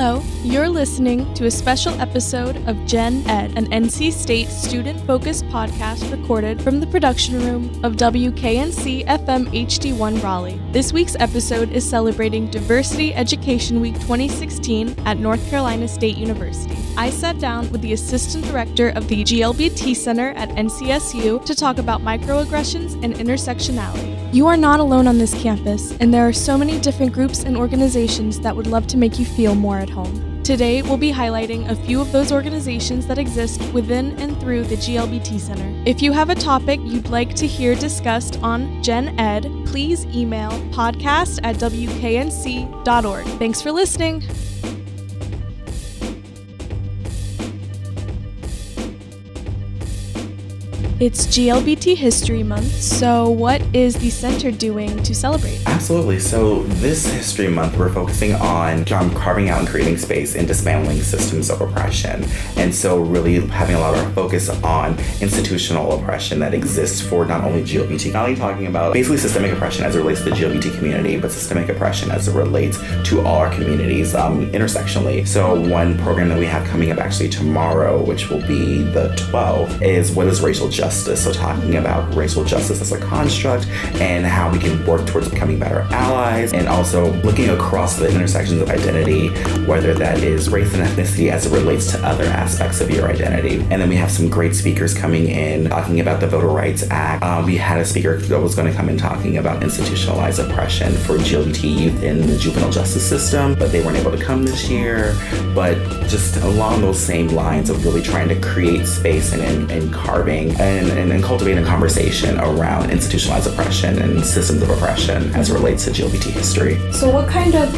Hello, you're listening to a special episode of Gen Ed, an NC State student focused podcast recorded from the production room of WKNC FM HD1 Raleigh. This week's episode is celebrating Diversity Education Week 2016 at North Carolina State University. I sat down with the assistant director of the GLBT Center at NCSU to talk about microaggressions and intersectionality. You are not alone on this campus, and there are so many different groups and organizations that would love to make you feel more at home. Today, we'll be highlighting a few of those organizations that exist within and through the GLBT Center. If you have a topic you'd like to hear discussed on Gen Ed, please email podcast at wknc.org. Thanks for listening. It's GLBT History Month, so what is the center doing to celebrate? Absolutely. So, this History Month, we're focusing on um, carving out and creating space and dismantling systems of oppression. And so, really having a lot of focus on institutional oppression that exists for not only GLBT, not only talking about basically systemic oppression as it relates to the GLBT community, but systemic oppression as it relates to all our communities um, intersectionally. So, one program that we have coming up actually tomorrow, which will be the 12th, is What is Racial Justice? Justice. So, talking about racial justice as a construct and how we can work towards becoming better allies, and also looking across the intersections of identity, whether that is race and ethnicity as it relates to other aspects of your identity. And then we have some great speakers coming in talking about the Voter Rights Act. Um, we had a speaker that was going to come in talking about institutionalized oppression for LGBT youth in the juvenile justice system, but they weren't able to come this year. But just along those same lines of really trying to create space and, and, and carving and and, and, and cultivating a conversation around institutionalized oppression and systems of oppression as it relates to GLBT history. So, what kind of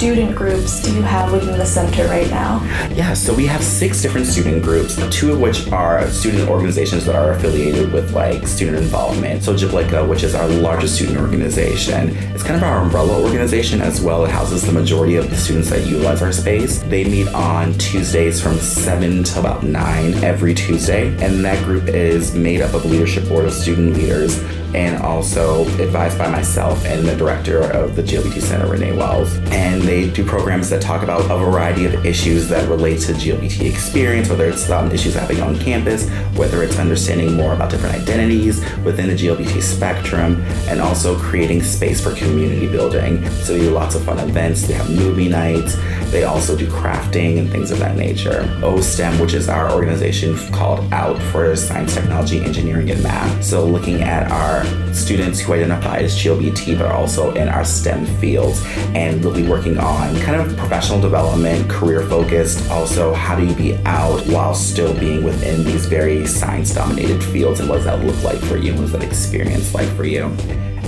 student groups do you have within the center right now? Yeah, so we have six different student groups, two of which are student organizations that are affiliated with like student involvement. So Jiblica, which is our largest student organization, it's kind of our umbrella organization as well. It houses the majority of the students that utilize our space. They meet on Tuesdays from 7 to about 9 every Tuesday, and that group is made up of leadership board of student leaders and also advised by myself and the director of the GLBT Center, Renee Wells. And they do programs that talk about a variety of issues that relate to GLBT experience, whether it's um, issues happening on campus, whether it's understanding more about different identities within the GLBT spectrum, and also creating space for community building. So they do lots of fun events. They have movie nights. They also do crafting and things of that nature. OSTEM, which is our organization called Out for Science, Technology, Engineering, and Math. So looking at our students who identify as GLBT, but are also in our STEM fields, and we'll be working on kind of professional development, career focused. Also, how do you be out while still being within these very science dominated fields, and what does that look like for you? What that experience like for you?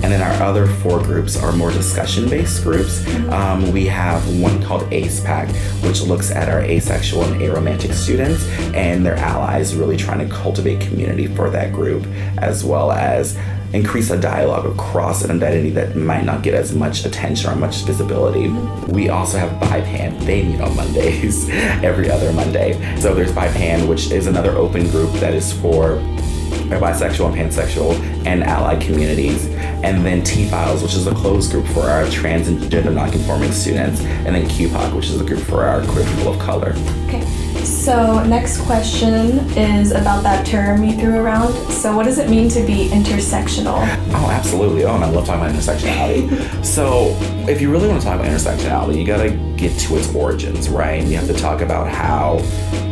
And then our other four groups are more discussion based groups. Um, we have one called ACE Pack, which looks at our asexual and aromantic students and their allies, really trying to cultivate community for that group, as well as increase a dialogue across an identity that might not get as much attention or much visibility. We also have BIPAN. They meet on Mondays, every other Monday. So there's BIPAN, which is another open group that is for bisexual and pansexual and allied communities. And then T Files, which is a closed group for our trans and gender nonconforming students. And then QPOC, which is a group for our queer people of color. Okay. So, next question is about that term you threw around. So, what does it mean to be intersectional? Oh, absolutely. Oh, and I love talking about intersectionality. so, if you really want to talk about intersectionality, you gotta get to its origins, right? You have to talk about how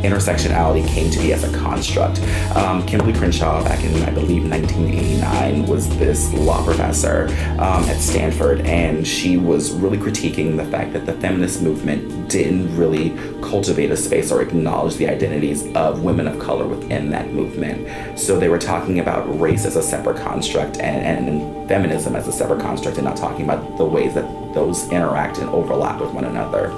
intersectionality came to be as a construct. Um, Kimberlé Crenshaw, back in, I believe, 1989, was this law professor um, at Stanford, and she was really critiquing the fact that the feminist movement didn't really cultivate a space or acknowledge the identities of women of color within that movement. So they were talking about race as a separate construct and, and feminism as a separate construct, and not talking about the ways that those interact and overlap with one another.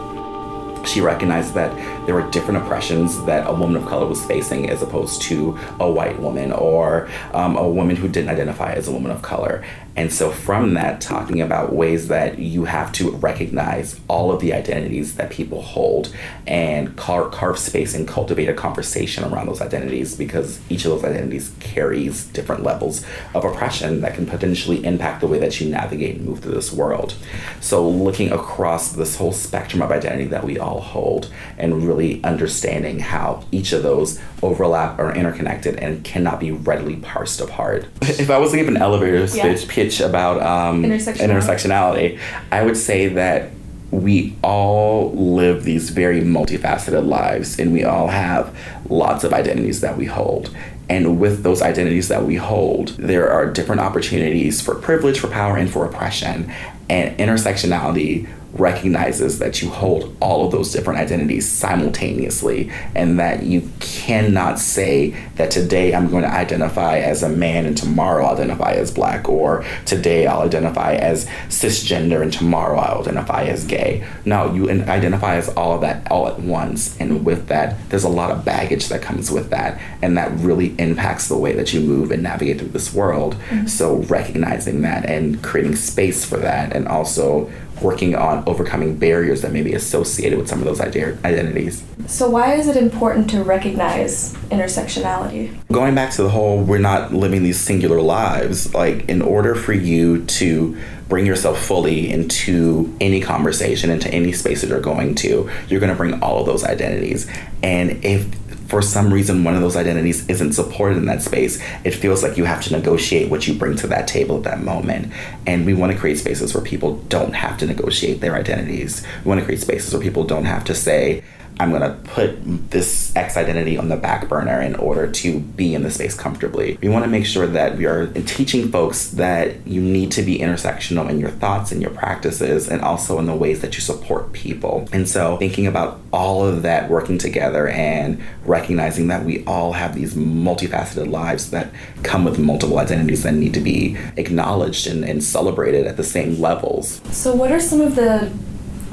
She recognized that there were different oppressions that a woman of color was facing as opposed to a white woman or um, a woman who didn't identify as a woman of color. And so, from that, talking about ways that you have to recognize all of the identities that people hold and carve, carve space and cultivate a conversation around those identities because each of those identities carries different levels of oppression that can potentially impact the way that you navigate and move through this world. So, looking across this whole spectrum of identity that we all hold and really understanding how each of those overlap or interconnected and cannot be readily parsed apart. If I was to give an elevator Yeah. Pitch, about um, Intersectionality. intersectionality, I would say that we all live these very multifaceted lives and we all have lots of identities that we hold. And with those identities that we hold, there are different opportunities for privilege, for power, and for oppression. And intersectionality recognizes that you hold all of those different identities simultaneously and that you cannot say that today I'm going to identify as a man and tomorrow I'll identify as black or today I'll identify as cisgender and tomorrow I'll identify as gay. No, you identify as all of that all at once and with that there's a lot of baggage that comes with that and that really impacts the way that you move and navigate through this world. Mm-hmm. So recognizing that and creating space for that and also working on overcoming barriers that may be associated with some of those ide- identities. So, why is it important to recognize intersectionality? Going back to the whole we're not living these singular lives, like in order for you to bring yourself fully into any conversation, into any space that you're going to, you're going to bring all of those identities. And if for some reason one of those identities isn't supported in that space, it feels like you have to negotiate what you bring to that table at that moment. And we want to create spaces where people don't have to negotiate their identities. We want to create spaces where people don't have to say, I'm going to put this X identity on the back burner in order to be in the space comfortably. We want to make sure that we are teaching folks that you need to be intersectional in your thoughts and your practices and also in the ways that you support people. And so thinking about all of that working together and recognizing that we all have these multifaceted lives that come with multiple identities that need to be acknowledged and, and celebrated at the same levels. So, what are some of the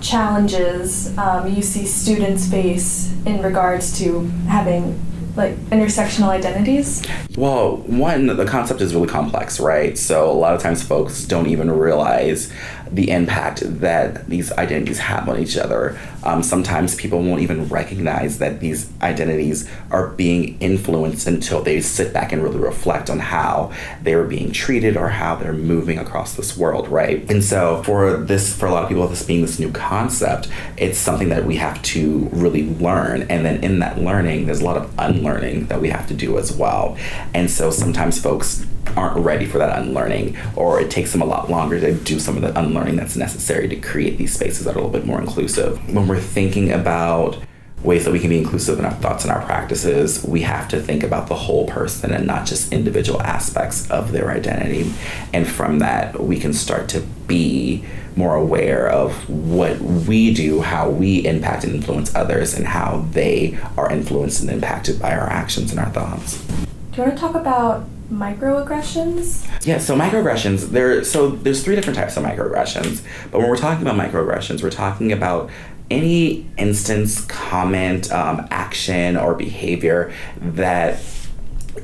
challenges um, you see students face in regards to having like intersectional identities? Well, one, the concept is really complex, right? So a lot of times folks don't even realize the impact that these identities have on each other. Um, sometimes people won't even recognize that these identities are being influenced until they sit back and really reflect on how they're being treated or how they're moving across this world, right? And so for this, for a lot of people, this being this new concept, it's something that we have to really learn. And then in that learning, there's a lot of unlearning that we have to do as well. And so sometimes folks aren't ready for that unlearning, or it takes them a lot longer to do some of the unlearning that's necessary to create these spaces that are a little bit more inclusive. When we're thinking about ways that we can be inclusive in our thoughts and our practices, we have to think about the whole person and not just individual aspects of their identity. And from that, we can start to be more aware of what we do, how we impact and influence others, and how they are influenced and impacted by our actions and our thoughts. Do you want to talk about microaggressions? Yeah, so microaggressions, there so there's three different types of microaggressions. But when we're talking about microaggressions, we're talking about any instance, comment, um, action, or behavior that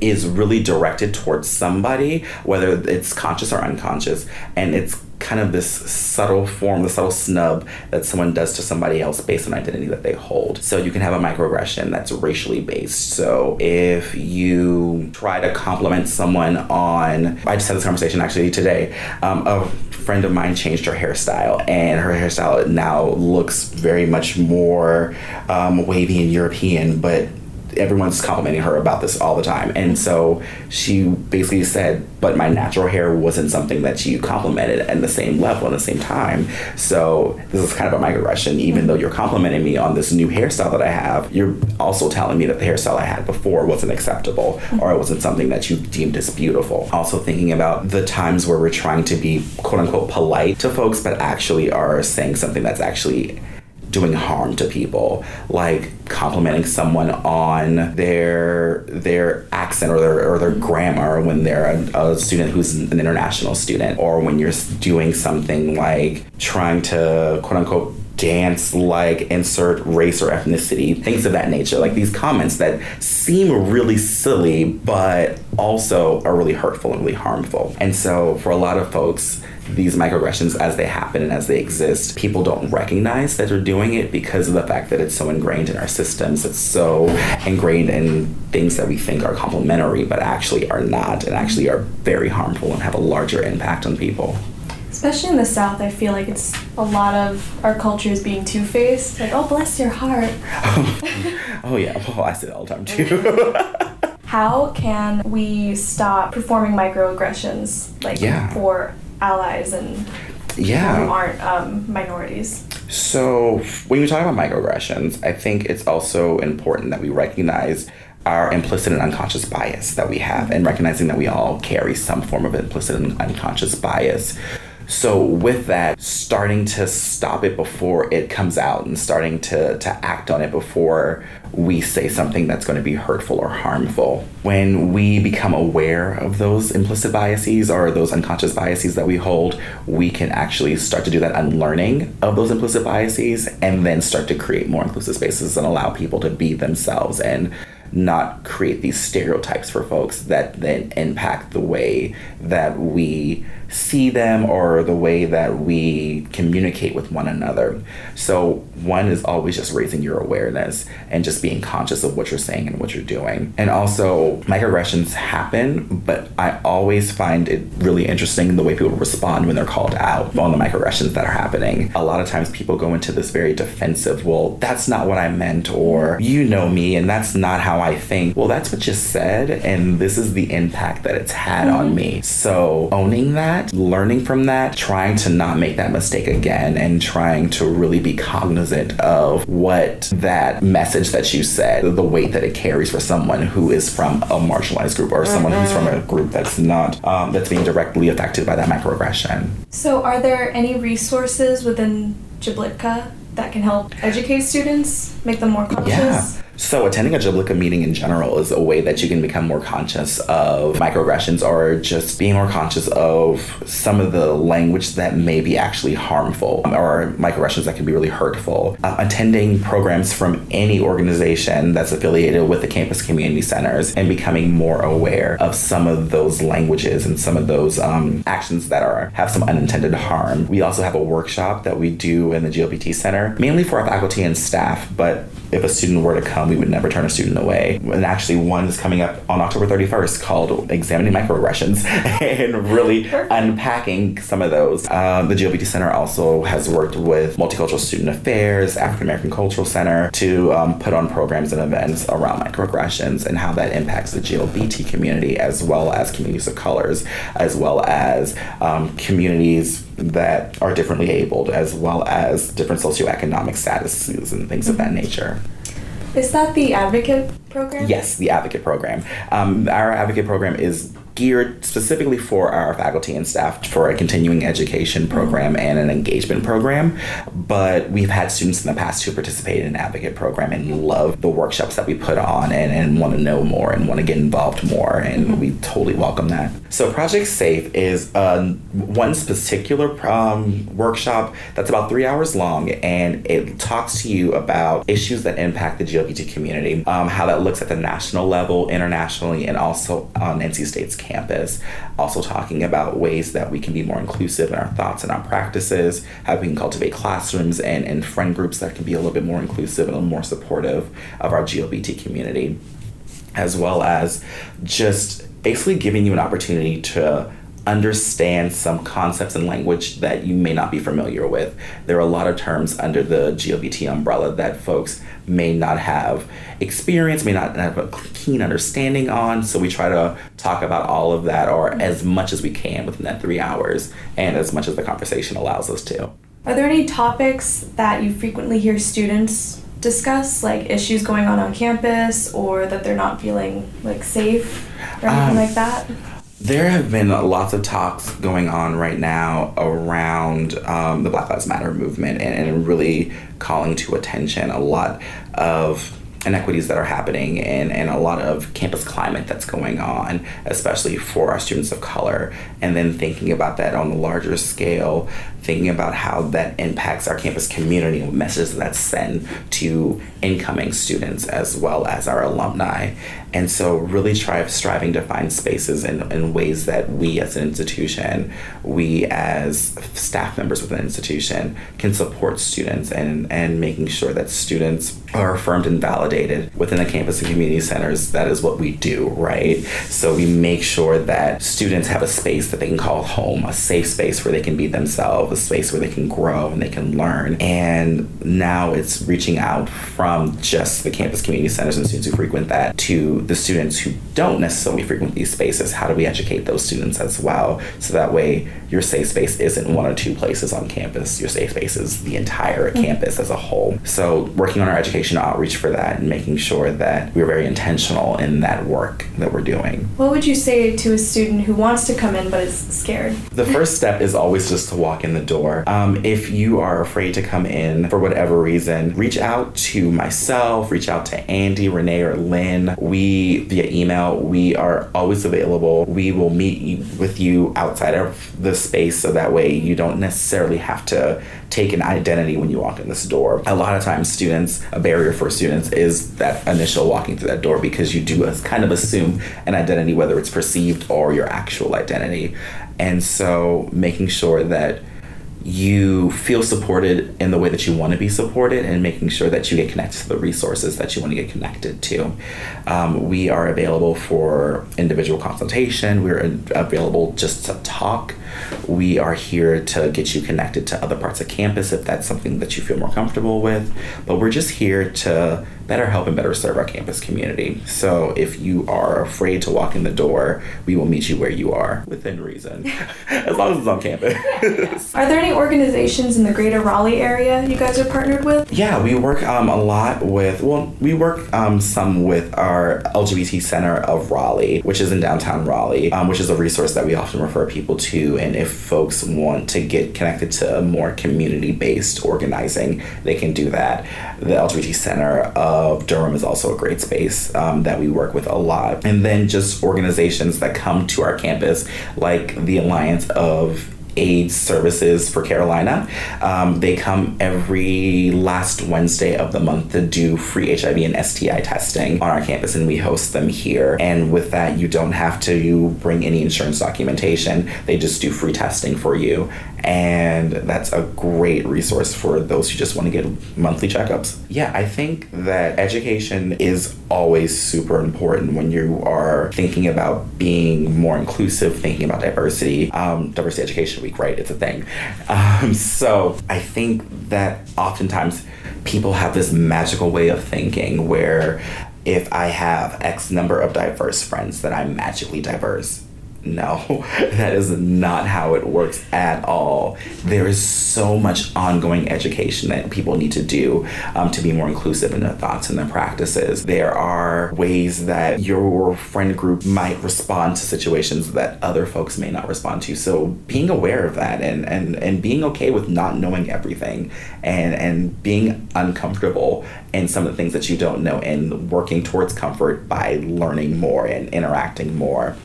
is really directed towards somebody, whether it's conscious or unconscious, and it's kind of this subtle form, the subtle snub that someone does to somebody else based on identity that they hold. So you can have a microaggression that's racially based. So if you try to compliment someone on, I just had this conversation actually today. Um, a friend of mine changed her hairstyle, and her hairstyle now looks very much more um, wavy and European, but everyone's complimenting her about this all the time. And so she basically said, but my natural hair wasn't something that you complimented at the same level at the same time. So this is kind of a microaggression. Even though you're complimenting me on this new hairstyle that I have, you're also telling me that the hairstyle I had before wasn't acceptable or it wasn't something that you deemed as beautiful. Also thinking about the times where we're trying to be quote unquote polite to folks, but actually are saying something that's actually doing harm to people like complimenting someone on their their accent or their or their grammar when they're a, a student who's an international student or when you're doing something like trying to quote unquote dance like insert race or ethnicity things of that nature like these comments that seem really silly but also are really hurtful and really harmful. And so for a lot of folks, these microaggressions as they happen and as they exist, people don't recognize that they're doing it because of the fact that it's so ingrained in our systems. It's so ingrained in things that we think are complementary, but actually are not, and actually are very harmful and have a larger impact on people. Especially in the South, I feel like it's a lot of our culture is being two faced. Like, oh, bless your heart. oh, yeah. Well, I say it all the time too. How can we stop performing microaggressions, like Yeah. for allies and yeah. who aren't um, minorities? So, when you talk about microaggressions, I think it's also important that we recognize our implicit and unconscious bias that we have, and recognizing that we all carry some form of implicit and unconscious bias. So, with that, starting to stop it before it comes out and starting to, to act on it before we say something that's going to be hurtful or harmful. When we become aware of those implicit biases or those unconscious biases that we hold, we can actually start to do that unlearning of those implicit biases and then start to create more inclusive spaces and allow people to be themselves and not create these stereotypes for folks that then impact the way that we see them or the way that we communicate with one another. So, one is always just raising your awareness and just being conscious of what you're saying and what you're doing. And also, microaggressions happen, but I always find it really interesting the way people respond when they're called out on the microaggressions that are happening. A lot of times, people go into this very defensive, well, that's not what I meant, or you know me, and that's not how I think. Well, that's what you said, and this is the impact that it's had on mm-hmm. me. So, owning that, learning from that, trying to not make that mistake again, and trying to really be cognizant of what that message that you said, the weight that it carries for someone who is from a marginalized group or someone who's from a group that's not, um, that's being directly affected by that microaggression. So, are there any resources within Giblitka that can help educate students, make them more conscious? Yeah. So, attending a Jiblica meeting in general is a way that you can become more conscious of microaggressions or just being more conscious of some of the language that may be actually harmful or microaggressions that can be really hurtful. Uh, attending programs from any organization that's affiliated with the campus community centers and becoming more aware of some of those languages and some of those um, actions that are have some unintended harm. We also have a workshop that we do in the GLBT Center, mainly for our faculty and staff, but if a student were to come, we would never turn a student away. And actually, one is coming up on October 31st called Examining Microaggressions and really Perfect. unpacking some of those. Um, the GLBT Center also has worked with Multicultural Student Affairs, African American Cultural Center to um, put on programs and events around microaggressions and how that impacts the GLBT community as well as communities of colors, as well as um, communities that are differently abled, as well as different socioeconomic statuses and things of that nature. Is that the advocate program? Yes, the advocate program. Um, our advocate program is geared specifically for our faculty and staff for a continuing education program and an engagement program. But we've had students in the past who participated in an advocate program and love the workshops that we put on and, and want to know more and want to get involved more. And we totally welcome that. So Project Safe is uh, one particular um, workshop that's about three hours long and it talks to you about issues that impact the LGBT community, um, how that looks at the national level, internationally, and also on NC State's campus. Campus, also talking about ways that we can be more inclusive in our thoughts and our practices, how we can cultivate classrooms and, and friend groups that can be a little bit more inclusive and a little more supportive of our GLBT community, as well as just basically giving you an opportunity to understand some concepts and language that you may not be familiar with. There are a lot of terms under the GLBT umbrella that folks may not have experience, may not have a keen understanding on. So we try to talk about all of that or as much as we can within that three hours and as much as the conversation allows us to. Are there any topics that you frequently hear students discuss, like issues going on on campus or that they're not feeling like safe or anything Um, like that? There have been lots of talks going on right now around um, the Black Lives Matter movement and, and really calling to attention a lot of inequities that are happening and, and a lot of campus climate that's going on, especially for our students of color. And then thinking about that on a larger scale, thinking about how that impacts our campus community and messages that send to incoming students as well as our alumni. And so, really try striving to find spaces in ways that we as an institution, we as staff members within an institution, can support students and, and making sure that students are affirmed and validated within the campus and community centers. That is what we do, right? So, we make sure that students have a space that they can call home, a safe space where they can be themselves, a space where they can grow and they can learn. And now it's reaching out from just the campus community centers and students who frequent that to the students who don't necessarily frequent these spaces. How do we educate those students as well? So that way your safe space isn't one or two places on campus. Your safe space is the entire mm-hmm. campus as a whole. So working on our education outreach for that and making sure that we're very intentional in that work that we're doing. What would you say to a student who wants to come in but is scared? The first step is always just to walk in the door. Um, if you are afraid to come in for whatever reason, reach out to myself, reach out to Andy, Renee, or Lynn. We, via email, we are always available. We will meet with you outside of the space so that way you don't necessarily have to take an identity when you walk in this door. A lot of times, students, a barrier for students is that initial walking through that door because you do kind of assume an identity, whether it's perceived or your actual identity. And so, making sure that you feel supported in the way that you want to be supported and making sure that you get connected to the resources that you want to get connected to. Um, we are available for individual consultation, we're available just to talk. We are here to get you connected to other parts of campus if that's something that you feel more comfortable with. But we're just here to better help and better serve our campus community. So if you are afraid to walk in the door, we will meet you where you are within reason, as long as it's on campus. are there any organizations in the greater Raleigh area you guys are partnered with? Yeah, we work um, a lot with, well, we work um, some with our LGBT Center of Raleigh, which is in downtown Raleigh, um, which is a resource that we often refer people to. And if folks want to get connected to more community based organizing, they can do that. The LGBT Center of Durham is also a great space um, that we work with a lot. And then just organizations that come to our campus, like the Alliance of AIDS services for Carolina. Um, they come every last Wednesday of the month to do free HIV and STI testing on our campus, and we host them here. And with that, you don't have to bring any insurance documentation, they just do free testing for you. And that's a great resource for those who just want to get monthly checkups. Yeah, I think that education is always super important when you are thinking about being more inclusive, thinking about diversity. Um, diversity education week, right? It's a thing. Um, so I think that oftentimes people have this magical way of thinking where if I have X number of diverse friends, that I'm magically diverse no, that is not how it works at all. There is so much ongoing education that people need to do um, to be more inclusive in their thoughts and their practices. There are ways that your friend group might respond to situations that other folks may not respond to. So being aware of that and, and, and being okay with not knowing everything and, and being uncomfortable in some of the things that you don't know and working towards comfort by learning more and interacting more.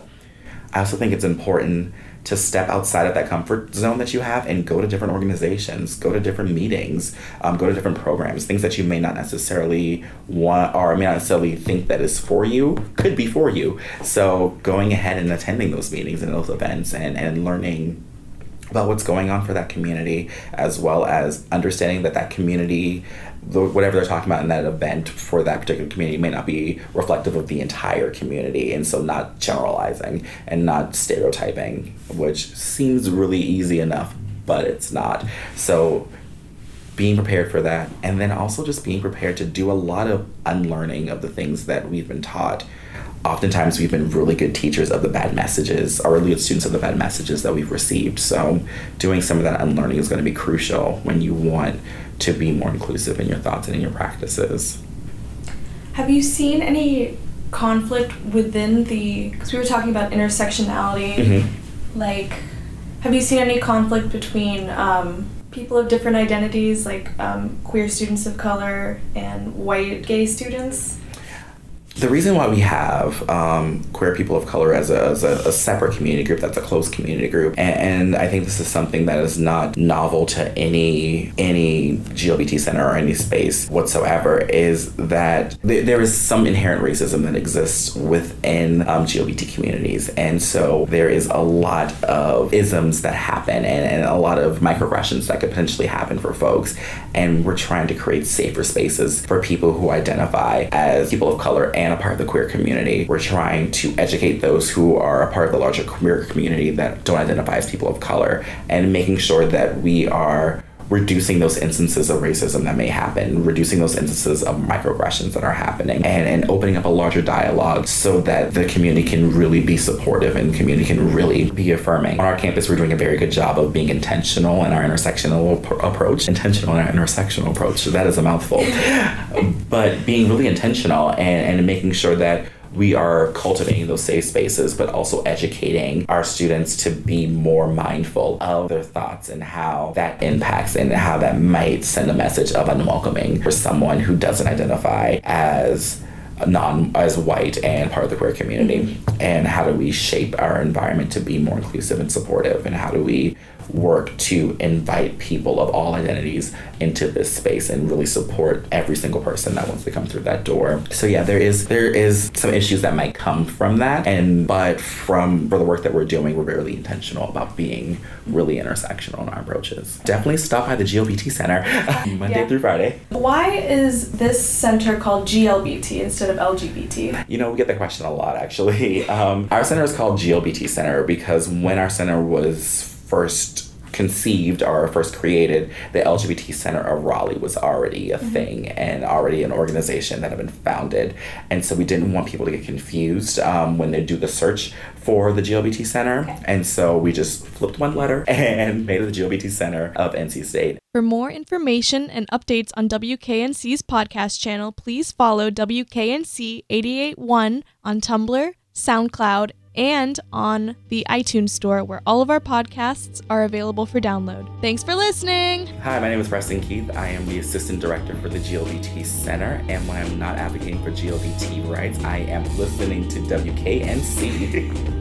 I also think it's important to step outside of that comfort zone that you have and go to different organizations, go to different meetings, um, go to different programs, things that you may not necessarily want or may not necessarily think that is for you could be for you. So going ahead and attending those meetings and those events and, and learning about what's going on for that community, as well as understanding that that community whatever they're talking about in that event for that particular community may not be reflective of the entire community and so not generalizing and not stereotyping which seems really easy enough but it's not. So being prepared for that and then also just being prepared to do a lot of unlearning of the things that we've been taught oftentimes we've been really good teachers of the bad messages or really good students of the bad messages that we've received so doing some of that unlearning is going to be crucial when you want to be more inclusive in your thoughts and in your practices. Have you seen any conflict within the because we were talking about intersectionality mm-hmm. like have you seen any conflict between um, people of different identities like um, queer students of color and white gay students The reason why we have um, queer people of color as, a, as a, a, separate community group, that's a close community group, and, and, I think this is something that is not novel to any any GLBT center or any space whatsoever, is that th- there is some inherent racism that exists within um, GLBT communities, and so there is a lot of isms that happen and, and a lot of microaggressions that could potentially happen for folks, and we're trying to create safer spaces for people who identify as people of color and a part of the queer community. We're trying to educate those who are a part of the larger queer community that don't identify as people of color and making sure that we are reducing those instances of racism that may happen, reducing those instances of microaggressions that are happening, and, and opening up a larger dialogue so that the community can really be supportive and community can really be affirming. On our campus, we're doing a very good job of being intentional in our intersectional approach. Intentional in our intersectional approach. That is a mouthful. but being really intentional and, and making sure that we are cultivating those safe spaces, but also educating our students to be more mindful of their thoughts and how that impacts and how that might send a message of unwelcoming for someone who doesn't identify as non as white and part of the queer community mm-hmm. and how do we shape our environment to be more inclusive and supportive and how do we work to invite people of all identities into this space and really support every single person that wants to come through that door. So yeah, there is there is some issues that might come from that, and but from for the work that we're doing, we're really intentional about being really intersectional in our approaches. Definitely stop by the GLBT Center Monday yeah. through Friday. Why is this center called GLBT instead of LGBT? You know, we get that question a lot actually. Um, our center is called GLBT Center because when our center was first conceived or first created, the LGBT Center of Raleigh was already a mm-hmm. thing and already an organization that had been founded. And so we didn't want people to get confused um, when they do the search for the GLBT Center. Okay. And so we just flipped one letter and made it the GLBT Center of NC State. For more information and updates on WKNC's podcast channel, please follow WKNC 881 on Tumblr, SoundCloud, and on the iTunes Store, where all of our podcasts are available for download. Thanks for listening. Hi, my name is Preston Keith. I am the Assistant Director for the GLBT Center, and when I'm not advocating for GLBT rights, I am listening to WKNC.